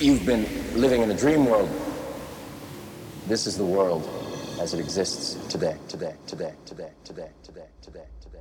You've been living in a dream world. This is the world as it exists today, today, today, today, today, today, today, today.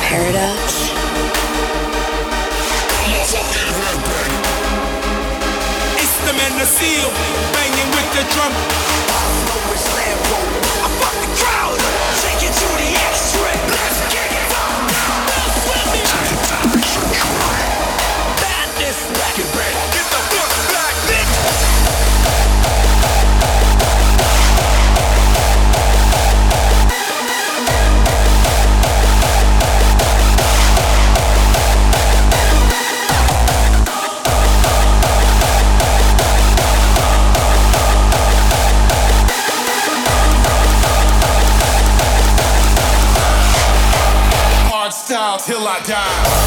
Paradox. It's the of seal, banging with the. I fuck the crowd. Take it to the X-ray. I die.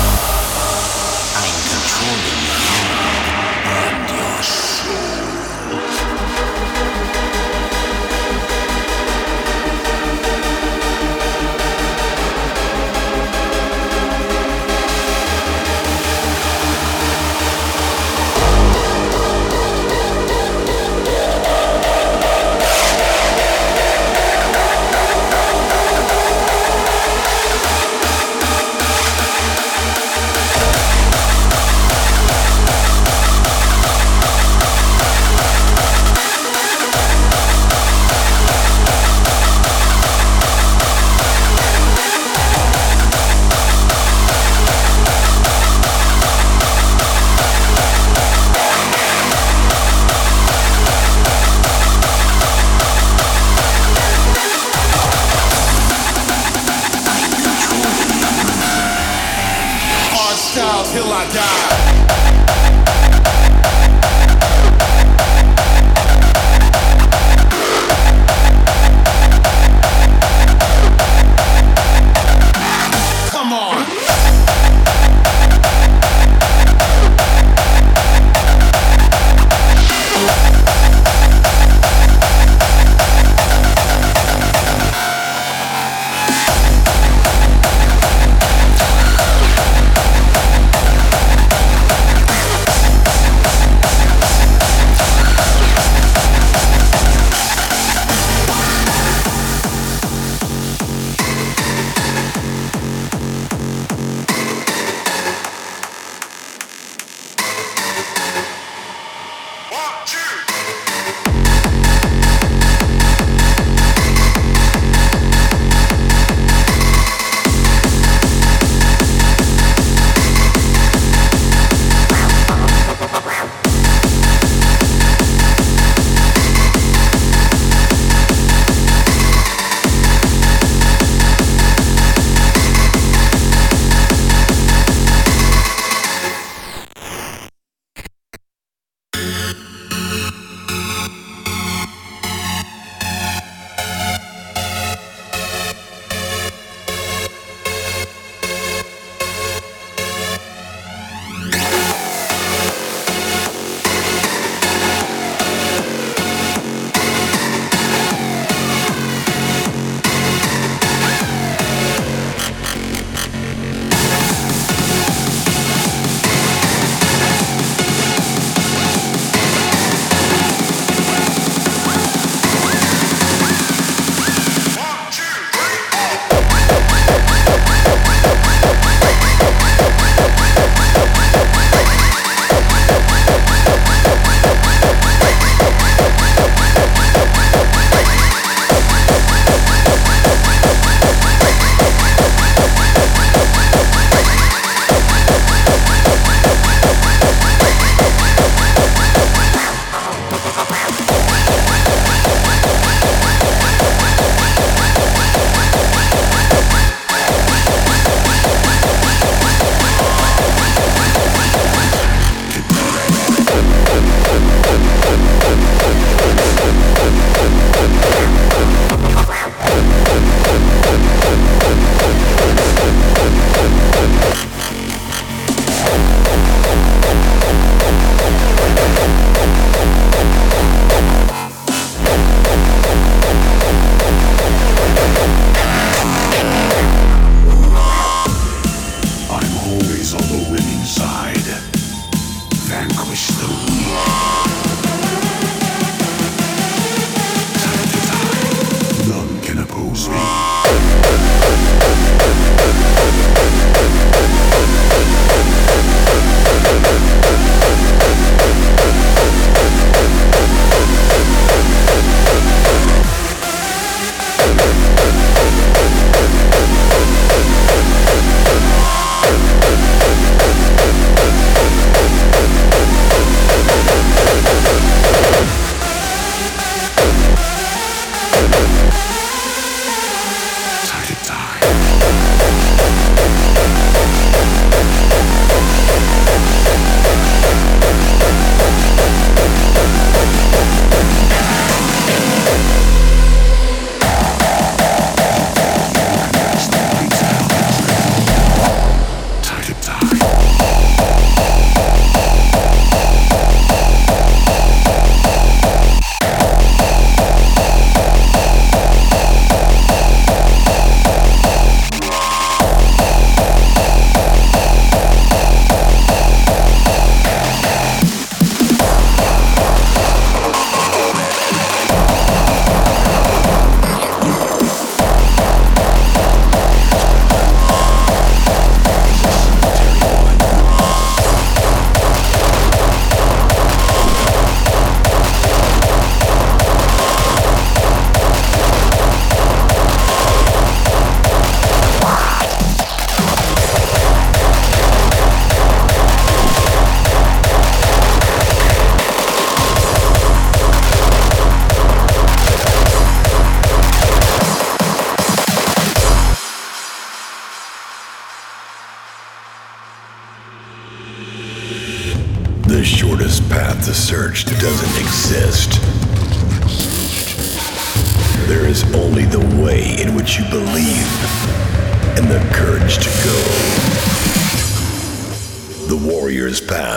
Warrior's path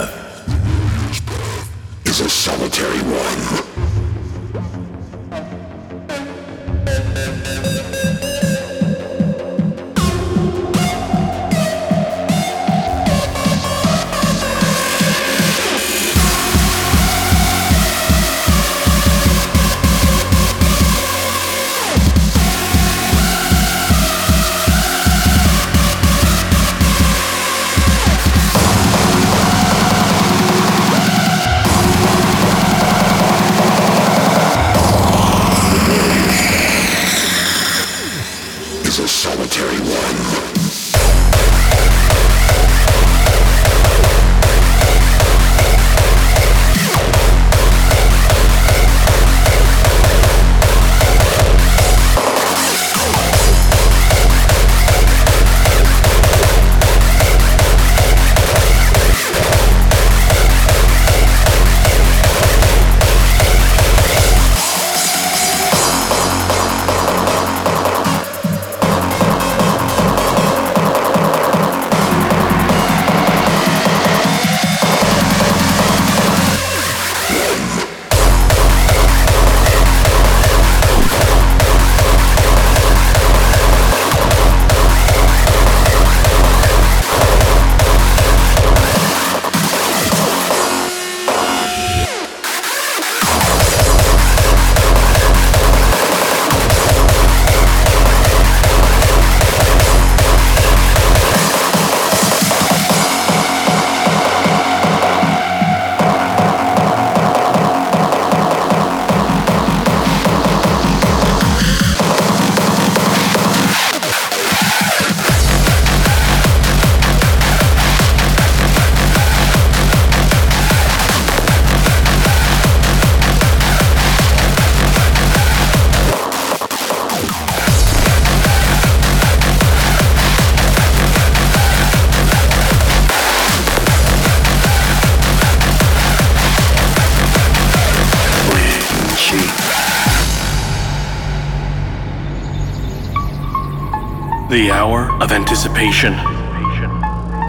of anticipation,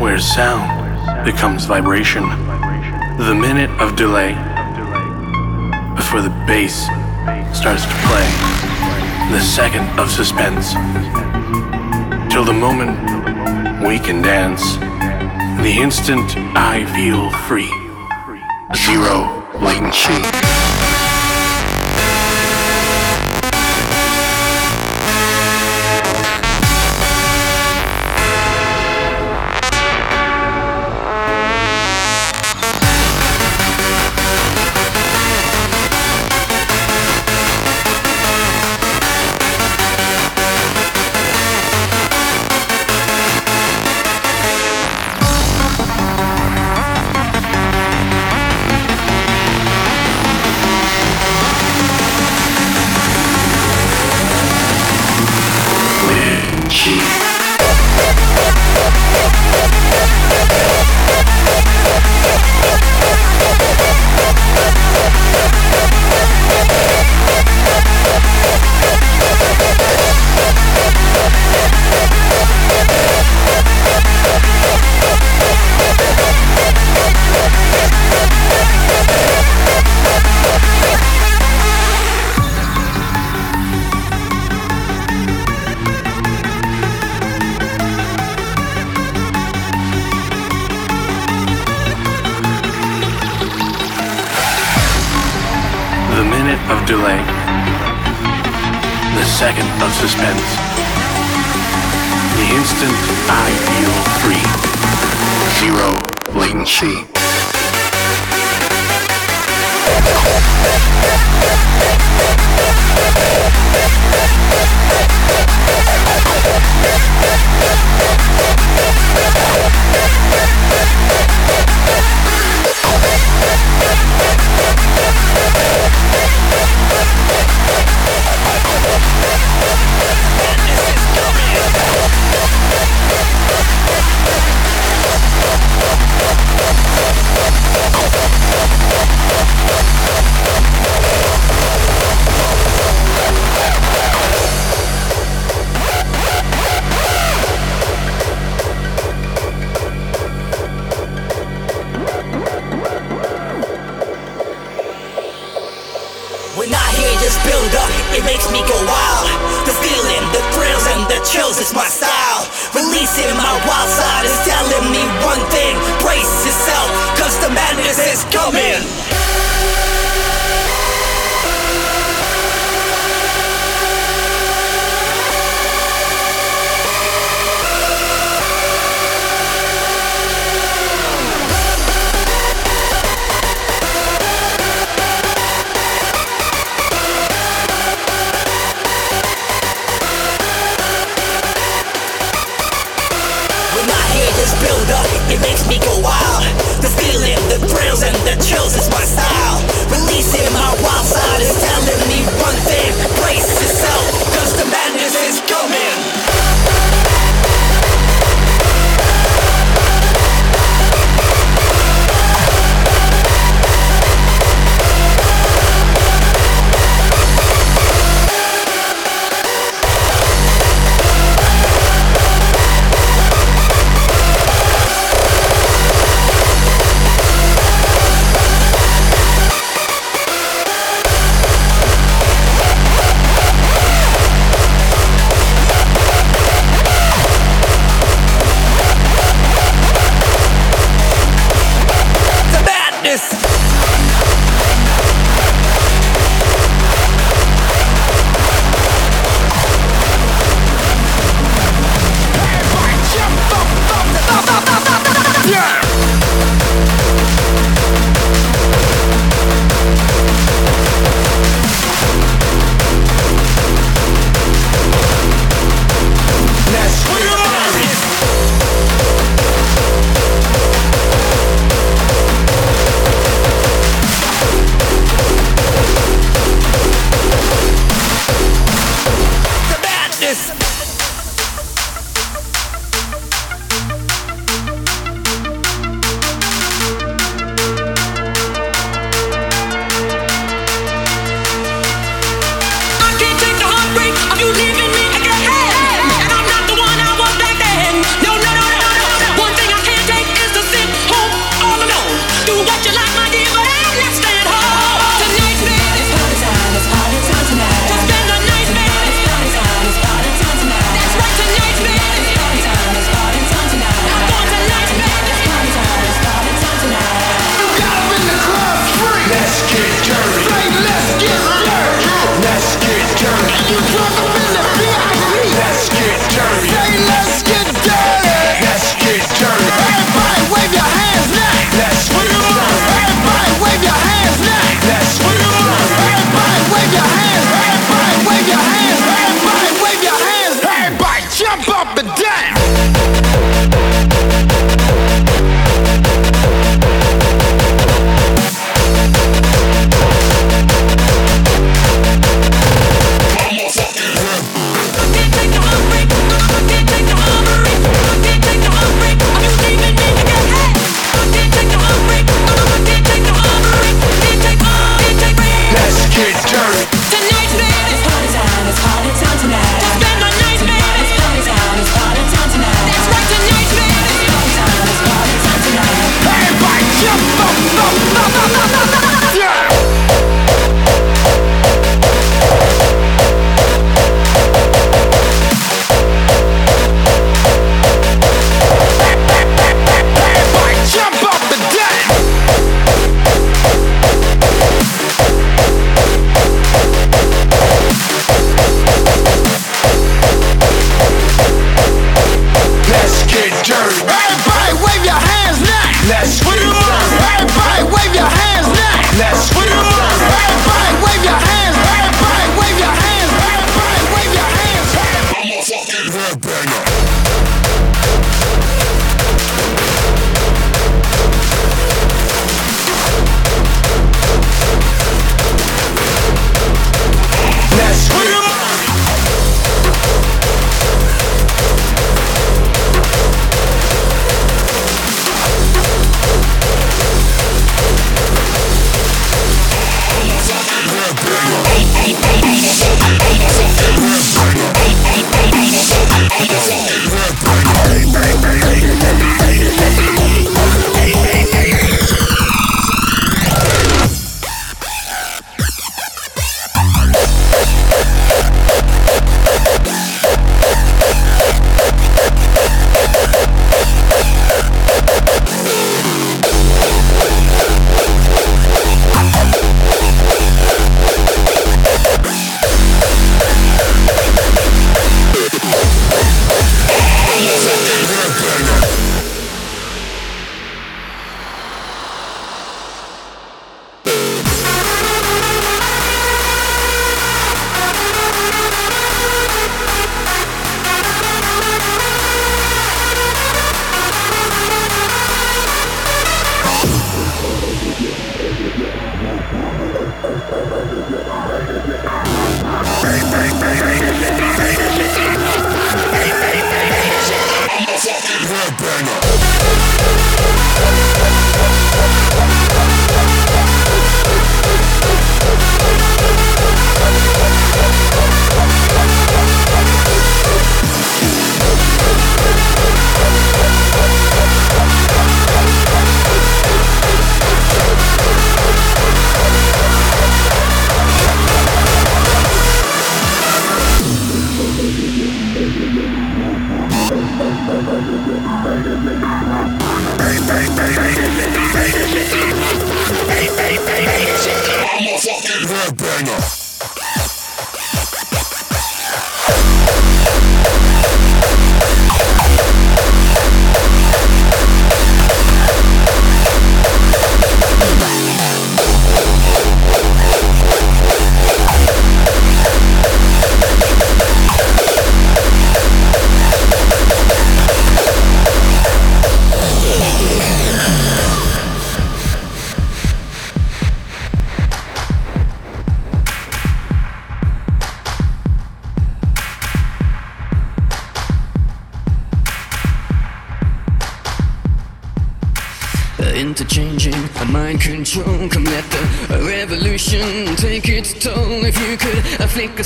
where sound becomes vibration. The minute of delay before the bass starts to play. The second of suspense till the moment we can dance. The instant I feel free. Zero latency. The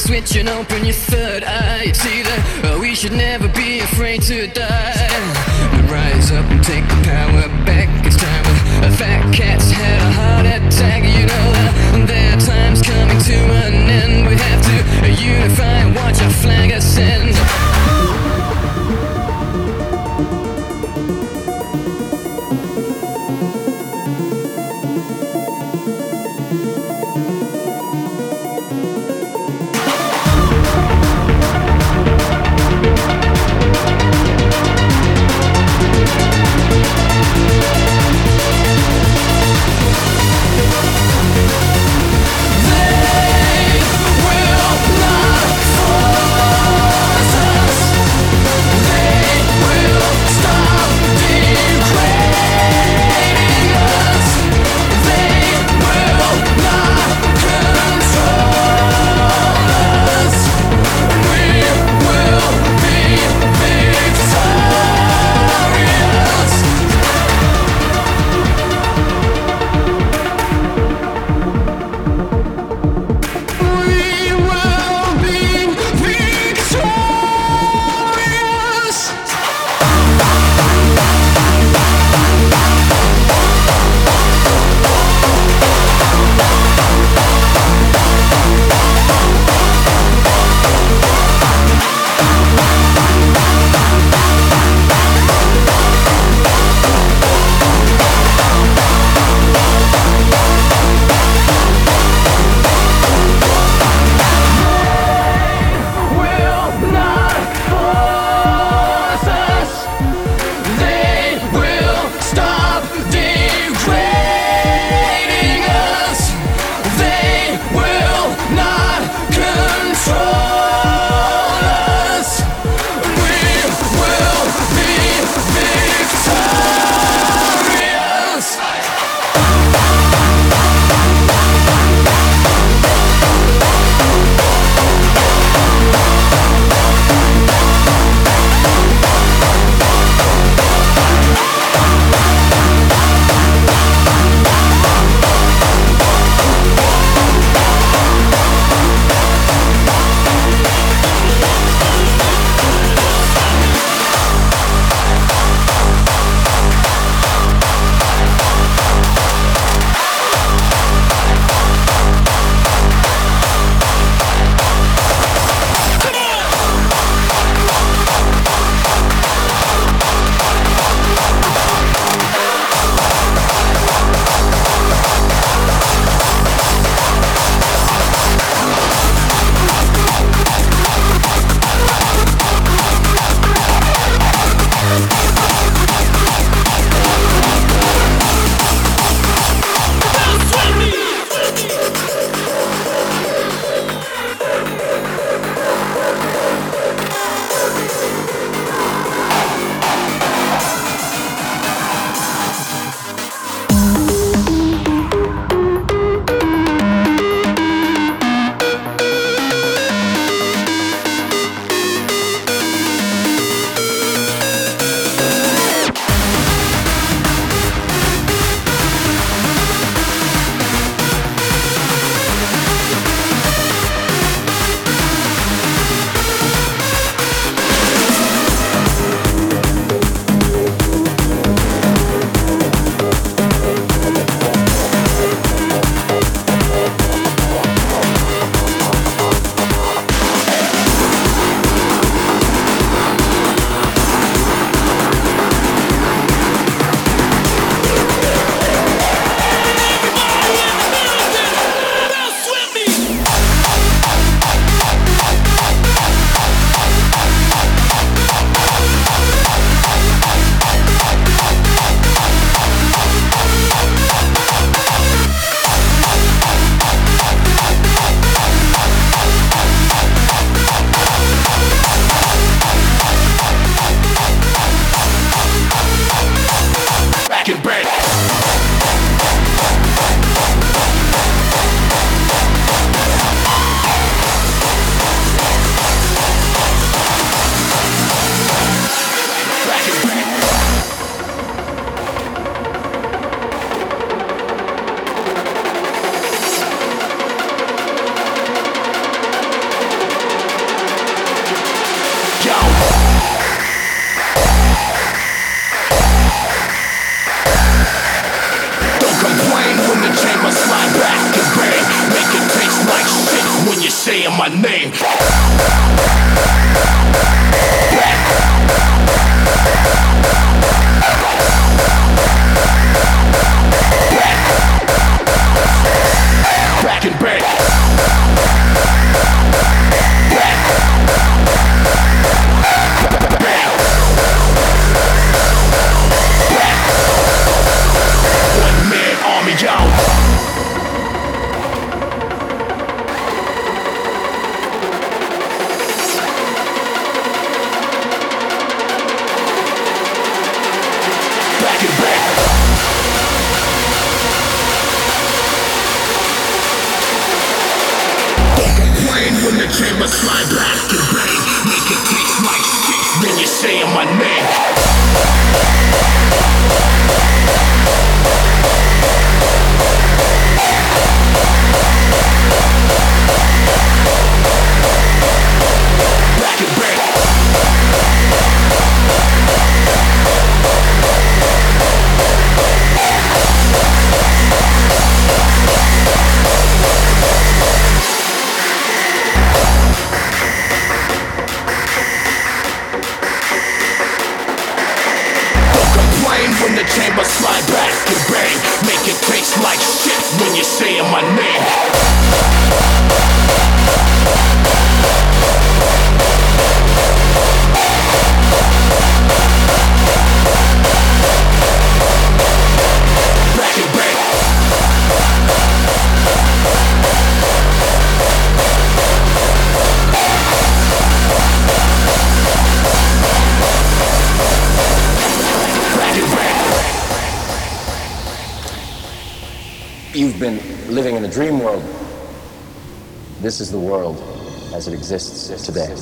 switch and open This is the world as it exists today.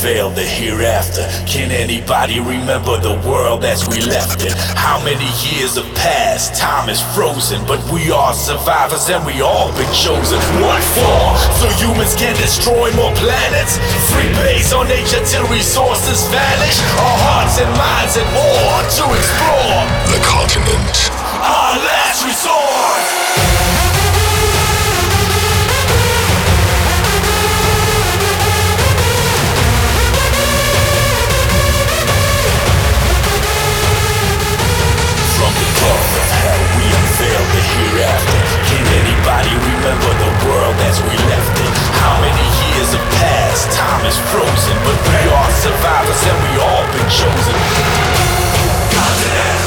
Unveil the hereafter. Can anybody remember the world as we left it? How many years have passed? Time is frozen, but we are survivors and we all been chosen. What for? So humans can destroy more planets? Free base on nature till resources vanish? Our hearts and minds and more to explore. The continent. Our last resort. The hereafter. Can anybody remember the world as we left it? How many years have passed? Time is frozen, but we are survivors and we all been chosen. Continent,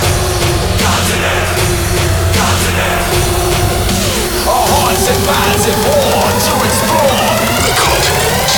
continent, continent. Our hearts and minds and born to explore the continent.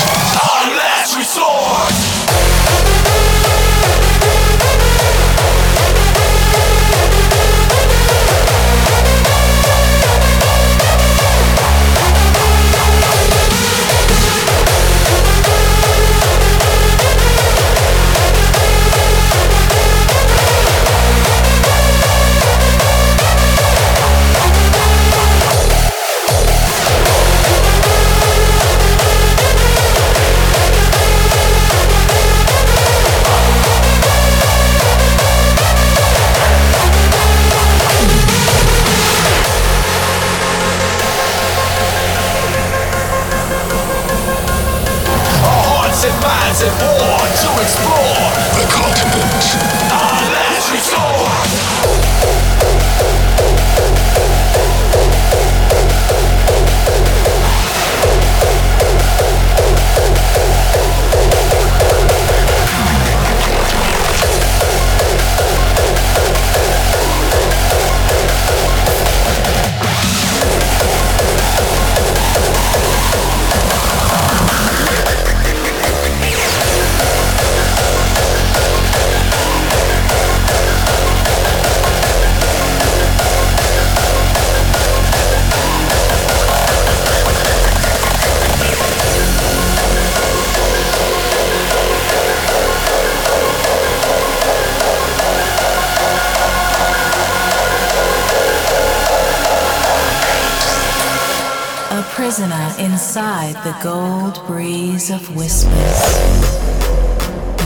Whispers.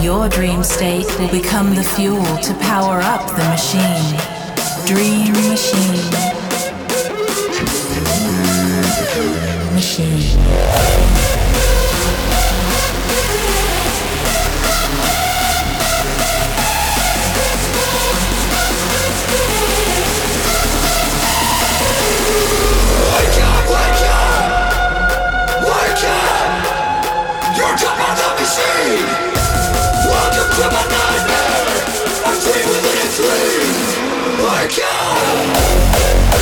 Your dream state will become the fuel to power up the machine. Dream machine. Machine. Welcome to my nightmare. A dream within a dream. Wake up.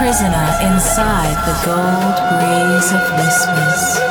Prisoner inside the gold breeze of whispers.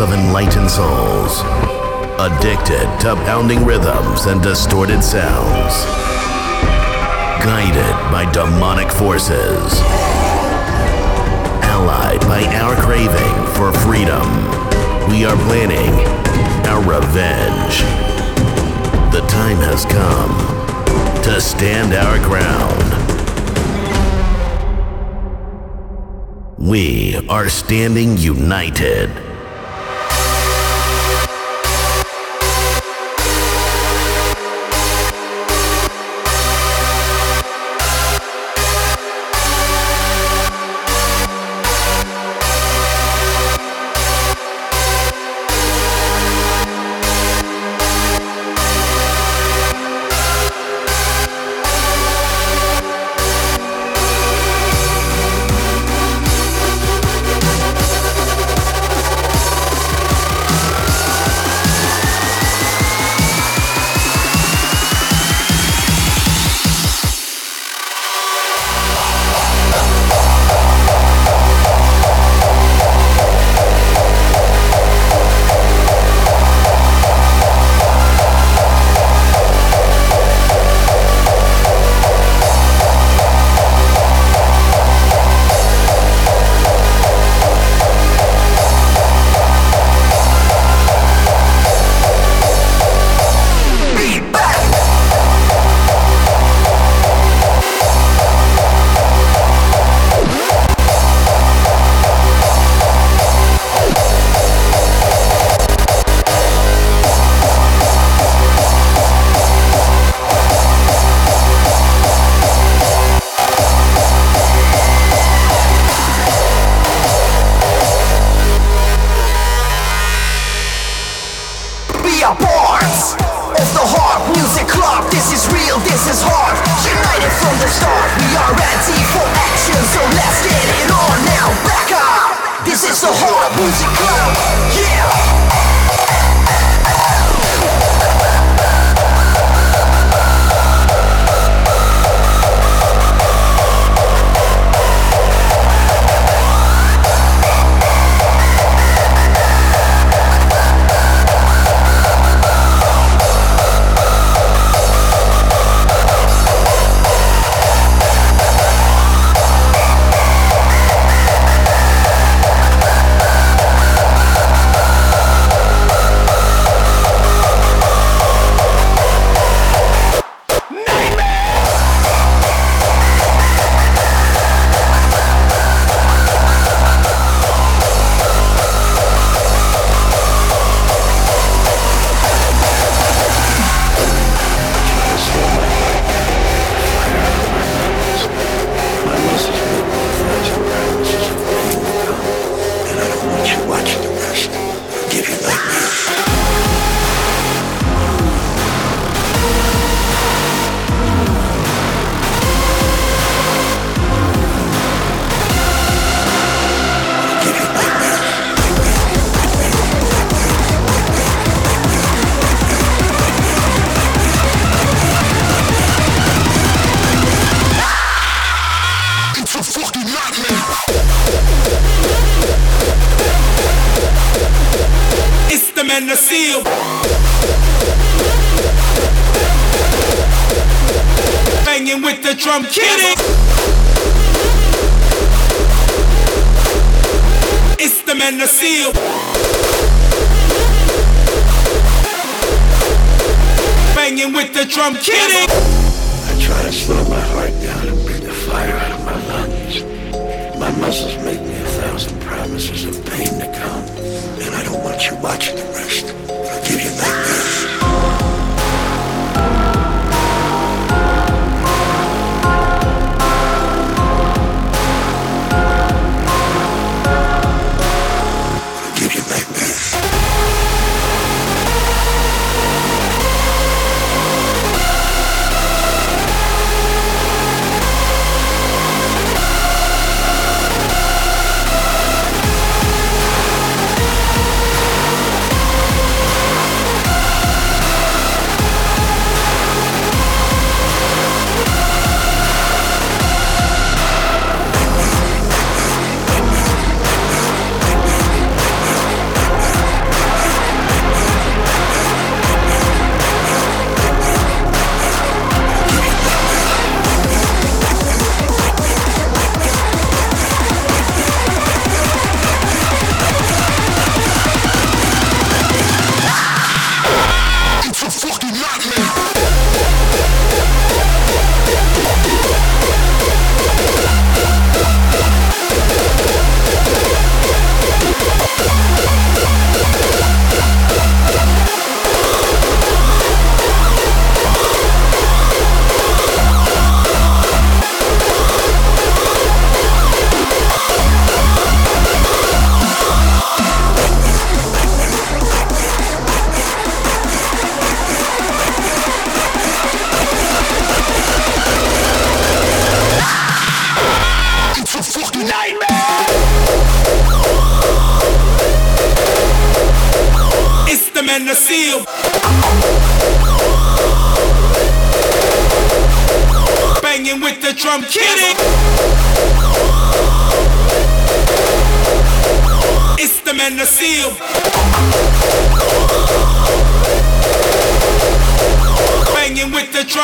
Of enlightened souls, addicted to pounding rhythms and distorted sounds, guided by demonic forces, allied by our craving for freedom. We are planning our revenge. The time has come to stand our ground. We are standing united.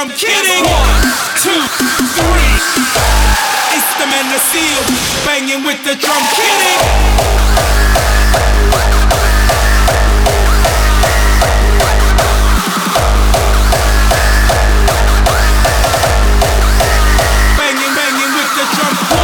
I'm kidding. One, two, three. It's the men of steel banging with the drum. Kidding. jump.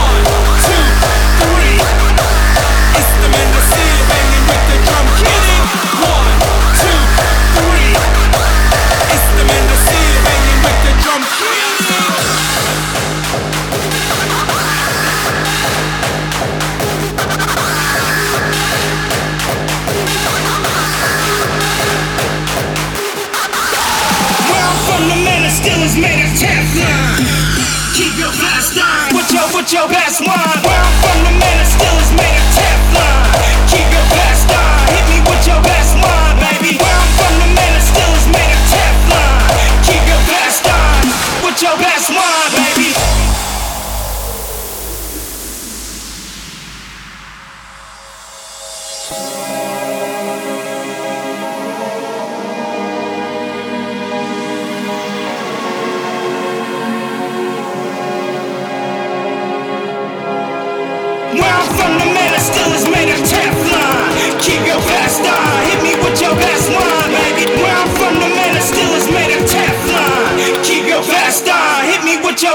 your best one. Where I'm from, the man still is made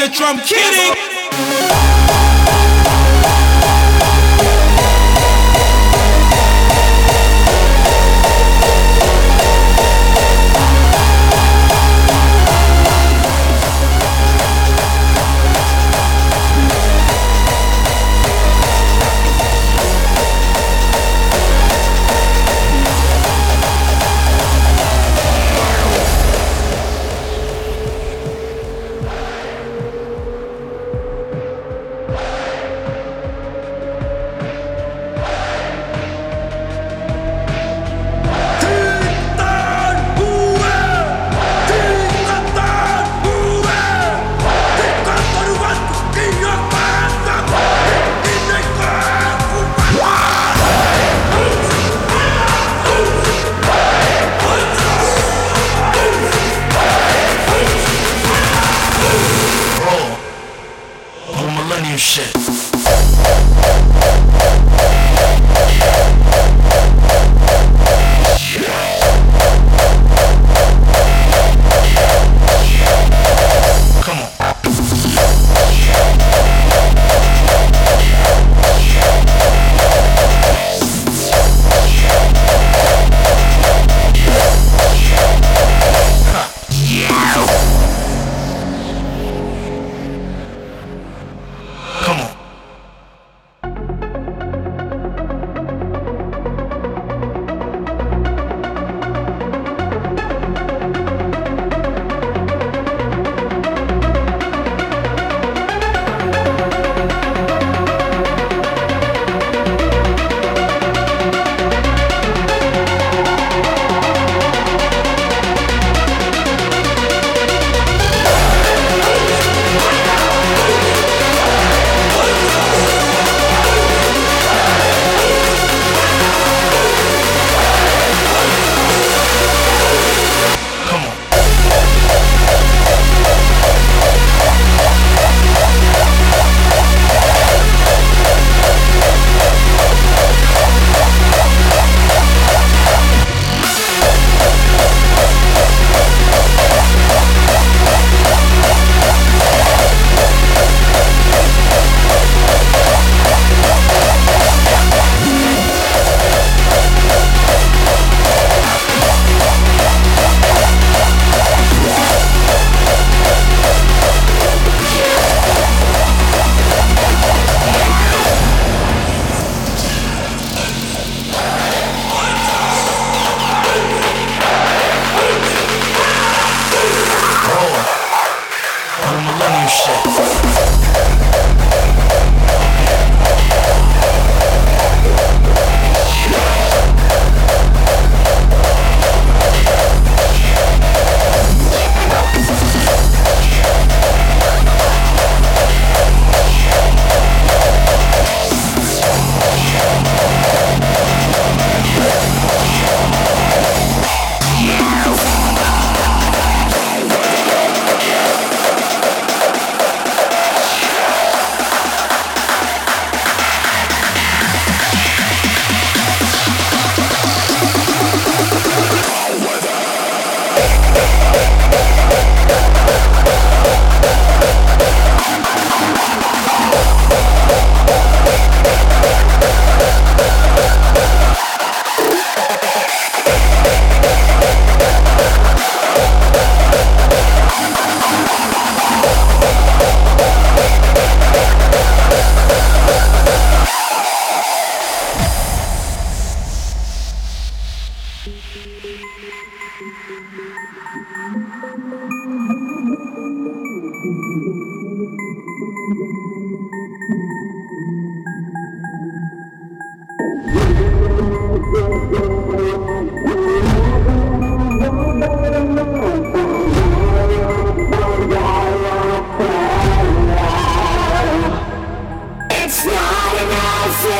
the drum kitty. Shit.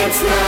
It's not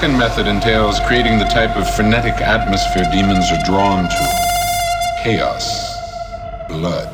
second method entails creating the type of frenetic atmosphere demons are drawn to chaos, blood.